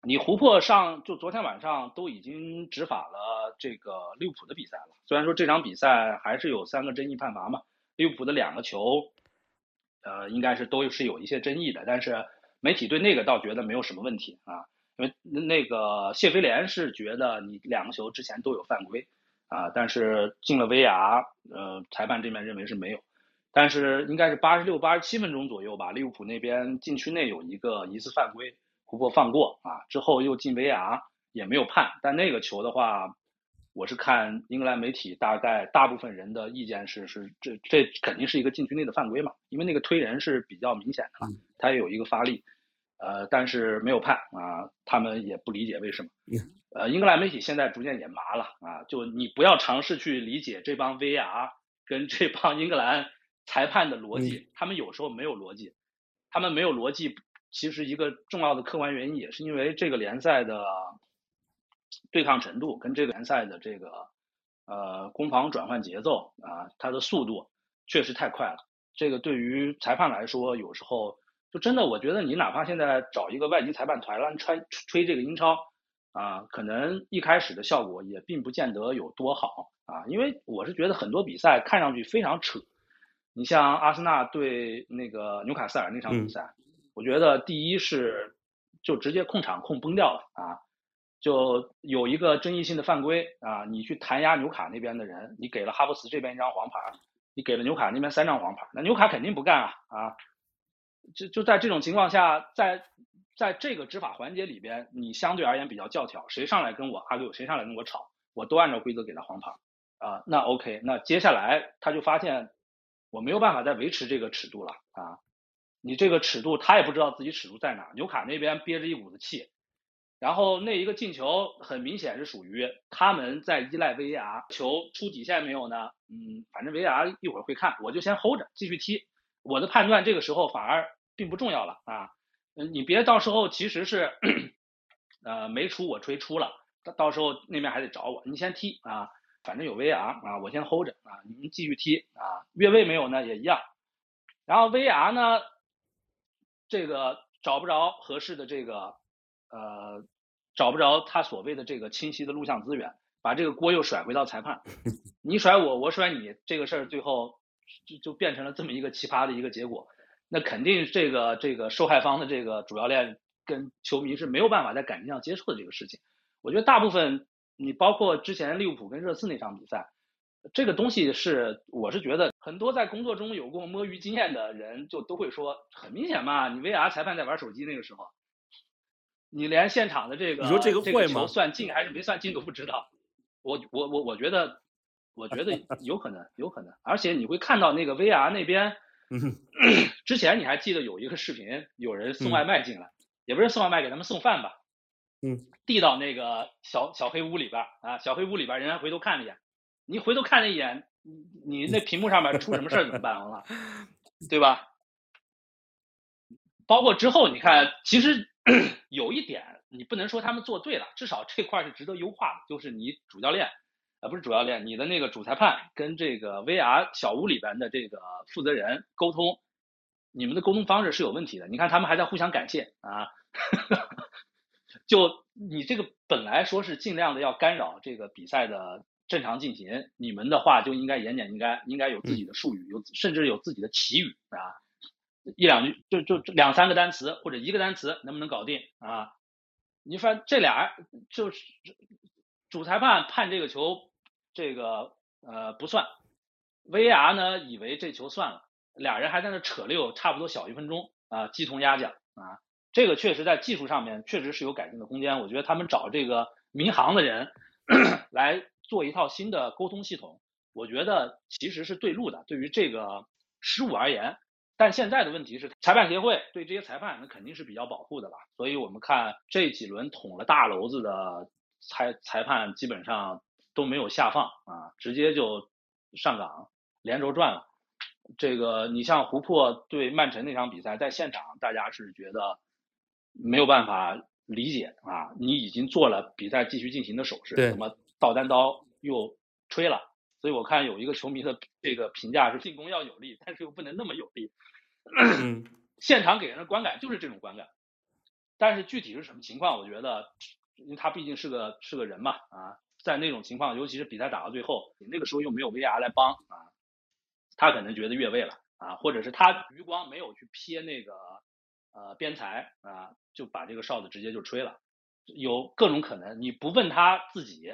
你胡珀上就昨天晚上都已经执法了这个利物浦的比赛了。虽然说这场比赛还是有三个争议判罚嘛，利物浦的两个球，呃，应该是都是有一些争议的。但是媒体对那个倒觉得没有什么问题啊，因为那个谢菲联是觉得你两个球之前都有犯规啊，但是进了 VR，呃，裁判这边认为是没有。但是应该是八十六、八十七分钟左右吧，利物浦那边禁区内有一个疑似犯规，胡珀放过啊，之后又进 VR 也没有判。但那个球的话，我是看英格兰媒体大概大部分人的意见是是这这肯定是一个禁区内的犯规嘛，因为那个推人是比较明显的嘛，他也有一个发力，呃，但是没有判啊，他们也不理解为什么。呃，英格兰媒体现在逐渐也麻了啊，就你不要尝试去理解这帮 VR 跟这帮英格兰。裁判的逻辑，他们有时候没有逻辑，他们没有逻辑。其实一个重要的客观原因也是因为这个联赛的对抗程度跟这个联赛的这个呃攻防转换节奏啊，它的速度确实太快了。这个对于裁判来说，有时候就真的，我觉得你哪怕现在找一个外籍裁判团来吹吹这个英超啊，可能一开始的效果也并不见得有多好啊，因为我是觉得很多比赛看上去非常扯。你像阿森纳对那个纽卡斯尔那场比赛，我觉得第一是就直接控场控崩掉了啊，就有一个争议性的犯规啊，你去弹压纽卡那边的人，你给了哈弗茨这边一张黄牌，你给了纽卡那边三张黄牌，那纽卡肯定不干啊啊，就就在这种情况下，在在这个执法环节里边，你相对而言比较教条，谁上来跟我阿六，谁上来跟我吵，我都按照规则给他黄牌啊，那 OK，那接下来他就发现。我没有办法再维持这个尺度了啊！你这个尺度，他也不知道自己尺度在哪。纽卡那边憋着一股子气，然后那一个进球很明显是属于他们在依赖 VAR，球出底线没有呢？嗯，反正 VAR 一会儿会看，我就先 hold 着继续踢。我的判断这个时候反而并不重要了啊！你别到时候其实是呃没出我吹出了，到到时候那边还得找我，你先踢啊！反正有 VR 啊，我先 hold 着啊，你们继续踢啊，越位没有呢也一样。然后 VR 呢，这个找不着合适的这个呃，找不着他所谓的这个清晰的录像资源，把这个锅又甩回到裁判，[laughs] 你甩我，我甩你，这个事儿最后就就变成了这么一个奇葩的一个结果。那肯定这个这个受害方的这个主教练跟球迷是没有办法在感情上接受的这个事情。我觉得大部分。你包括之前利物浦跟热刺那场比赛，这个东西是，我是觉得很多在工作中有过摸鱼经验的人就都会说，很明显嘛，你 VR 裁判在玩手机那个时候，你连现场的这个你说这个会吗？算进还是没算进都不知道。我我我我觉得，我觉得有可能，有可能。而且你会看到那个 VR 那边，[clears throat] 之前你还记得有一个视频，有人送外卖进来，也不是送外卖给他们送饭吧？嗯，递到那个小小黑屋里边啊，小黑屋里边，人家回头看了一眼，你回头看了一眼，你你那屏幕上面出什么事儿怎么办了？[laughs] 对吧？包括之后你看，其实 [clears throat] 有一点你不能说他们做对了，至少这块是值得优化的，就是你主教练啊不是主教练，你的那个主裁判跟这个 VR 小屋里边的这个负责人沟通，你们的沟通方式是有问题的。你看他们还在互相感谢啊。[laughs] 就你这个本来说是尽量的要干扰这个比赛的正常进行，你们的话就应该言简意赅，应该有自己的术语，有甚至有自己的奇语啊，一两句就就两三个单词或者一个单词能不能搞定啊？你说这俩就是主裁判判这个球这个呃不算，VAR 呢以为这球算了，俩人还在那扯了有差不多小一分钟啊，鸡同鸭讲啊。这个确实在技术上面确实是有改进的空间。我觉得他们找这个民航的人 [coughs] 来做一套新的沟通系统，我觉得其实是对路的。对于这个失误而言，但现在的问题是，裁判协会对这些裁判那肯定是比较保护的吧？所以我们看这几轮捅了大娄子的裁裁判基本上都没有下放啊，直接就上岗连轴转了。这个你像胡珀对曼城那场比赛，在现场大家是觉得。没有办法理解啊！你已经做了比赛继续进行的手势，怎么倒单刀又吹了？所以我看有一个球迷的这个评价是进攻要有力，但是又不能那么有力。[clears throat] 现场给人的观感就是这种观感，但是具体是什么情况，我觉得，因为他毕竟是个是个人嘛啊，在那种情况，尤其是比赛打到最后，你那个时候又没有 VR 来帮啊，他可能觉得越位了啊，或者是他余光没有去瞥那个。呃，边裁啊，就把这个哨子直接就吹了，有各种可能。你不问他自己，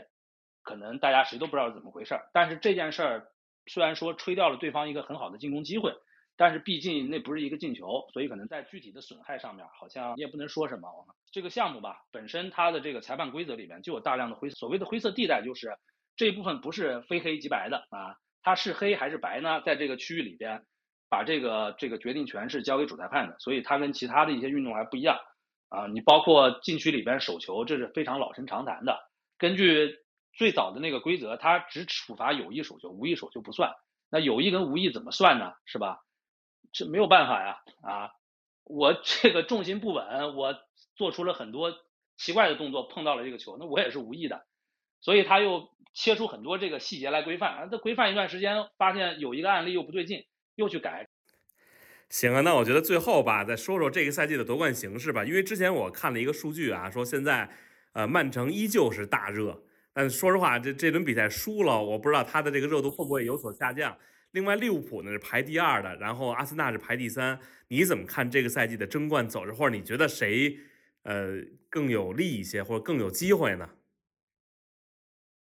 可能大家谁都不知道是怎么回事儿。但是这件事儿虽然说吹掉了对方一个很好的进攻机会，但是毕竟那不是一个进球，所以可能在具体的损害上面，好像你也不能说什么。这个项目吧，本身它的这个裁判规则里面就有大量的灰，所谓的灰色地带，就是这一部分不是非黑即白的啊，它是黑还是白呢？在这个区域里边，把这个这个决定权是交给主裁判的，所以它跟其他的一些运动还不一样啊。你包括禁区里边手球，这是非常老生常谈的。根据最早的那个规则，它只处罚有意手球，无意手球不算。那有意跟无意怎么算呢？是吧？这没有办法呀啊！我 [laughs] 这个重心不稳，我。做出了很多奇怪的动作，碰到了这个球，那我也是无意的，所以他又切出很多这个细节来规范啊。他规范一段时间，发现有一个案例又不对劲，又去改。行啊，那我觉得最后吧，再说说这个赛季的夺冠形势吧。因为之前我看了一个数据啊，说现在呃曼城依旧是大热，但说实话，这这轮比赛输了，我不知道他的这个热度会不会有所下降。另外利物浦呢是排第二的，然后阿森纳是排第三。你怎么看这个赛季的争冠走势，或者你觉得谁？呃，更有利一些，或者更有机会呢？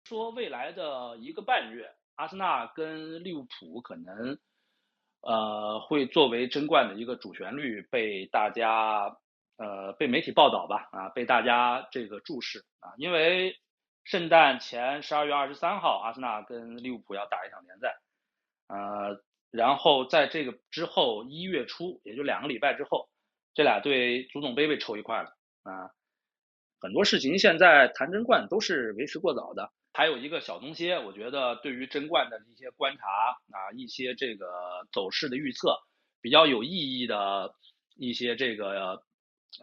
说未来的一个半月，阿森纳跟利物浦可能，呃，会作为争冠的一个主旋律被大家，呃，被媒体报道吧，啊，被大家这个注视啊，因为圣诞前十二月二十三号，阿森纳跟利物浦要打一场联赛，呃，然后在这个之后一月初，也就两个礼拜之后，这俩队足总杯被抽一块了。啊，很多事情现在谈争冠都是为时过早的。还有一个小东西，我觉得对于争冠的一些观察啊，一些这个走势的预测比较有意义的一些这个，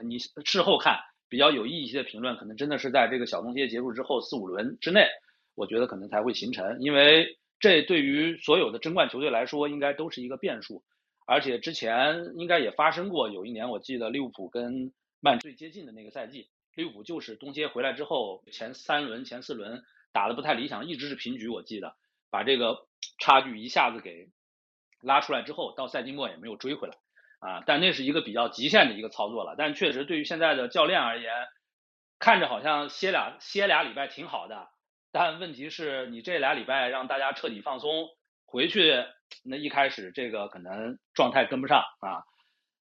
你事后看比较有意义一些评论，可能真的是在这个小东西结束之后四五轮之内，我觉得可能才会形成，因为这对于所有的争冠球队来说，应该都是一个变数。而且之前应该也发生过，有一年我记得利物浦跟。曼最接近的那个赛季，利物浦就是东歇回来之后，前三轮、前四轮打的不太理想，一直是平局。我记得把这个差距一下子给拉出来之后，到赛季末也没有追回来啊。但那是一个比较极限的一个操作了。但确实对于现在的教练而言，看着好像歇俩歇俩礼拜挺好的，但问题是你这俩礼拜让大家彻底放松，回去那一开始这个可能状态跟不上啊，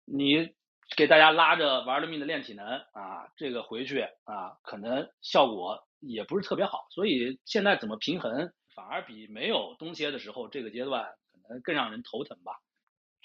你。给大家拉着玩了命的练体能啊，这个回去啊，可能效果也不是特别好。所以现在怎么平衡，反而比没有冬歇的时候这个阶段可能更让人头疼吧。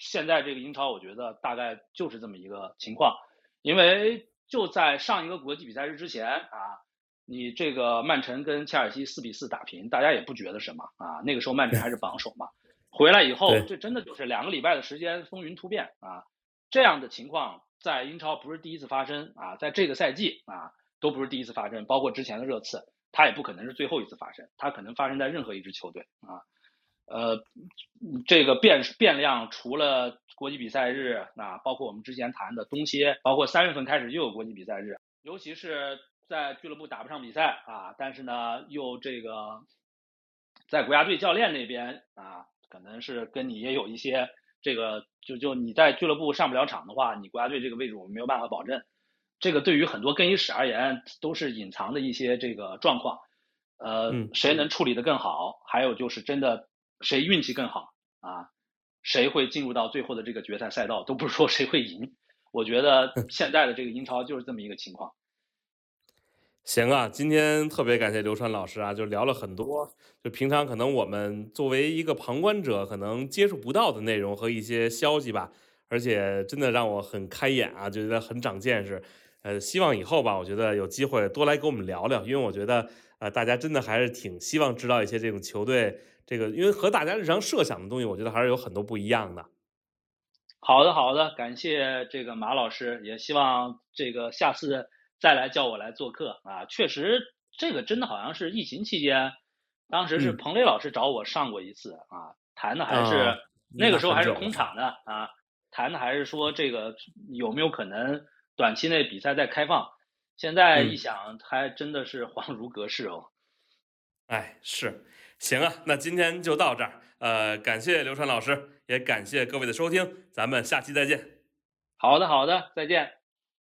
现在这个英超，我觉得大概就是这么一个情况。因为就在上一个国际比赛日之前啊，你这个曼城跟切尔西四比四打平，大家也不觉得什么啊。那个时候曼城还是榜首嘛。回来以后，这真的就是两个礼拜的时间风云突变啊。这样的情况在英超不是第一次发生啊，在这个赛季啊都不是第一次发生，包括之前的热刺，它也不可能是最后一次发生，它可能发生在任何一支球队啊。呃，这个变变量除了国际比赛日啊，包括我们之前谈的冬歇，包括三月份开始又有国际比赛日，尤其是在俱乐部打不上比赛啊，但是呢又这个在国家队教练那边啊，可能是跟你也有一些。这个就就你在俱乐部上不了场的话，你国家队这个位置我们没有办法保证。这个对于很多更衣室而言都是隐藏的一些这个状况。呃，谁能处理的更好？还有就是真的谁运气更好啊？谁会进入到最后的这个决赛赛道？都不是说谁会赢。我觉得现在的这个英超就是这么一个情况。行啊，今天特别感谢刘川老师啊，就聊了很多，就平常可能我们作为一个旁观者可能接触不到的内容和一些消息吧，而且真的让我很开眼啊，就觉得很长见识。呃，希望以后吧，我觉得有机会多来跟我们聊聊，因为我觉得呃，大家真的还是挺希望知道一些这种球队这个，因为和大家日常设想的东西，我觉得还是有很多不一样的。好的，好的，感谢这个马老师，也希望这个下次。再来叫我来做客啊！确实，这个真的好像是疫情期间，当时是彭磊老师找我上过一次啊，谈的还是那个时候还是空场的啊，谈的还是说这个有没有可能短期内比赛再开放？现在一想，还真的是 [laughs] 恍如隔世哦。哎，是，行啊，那今天就到这儿。呃，感谢刘川老师，也感谢各位的收听，咱们下期再见。好的，好的，再见。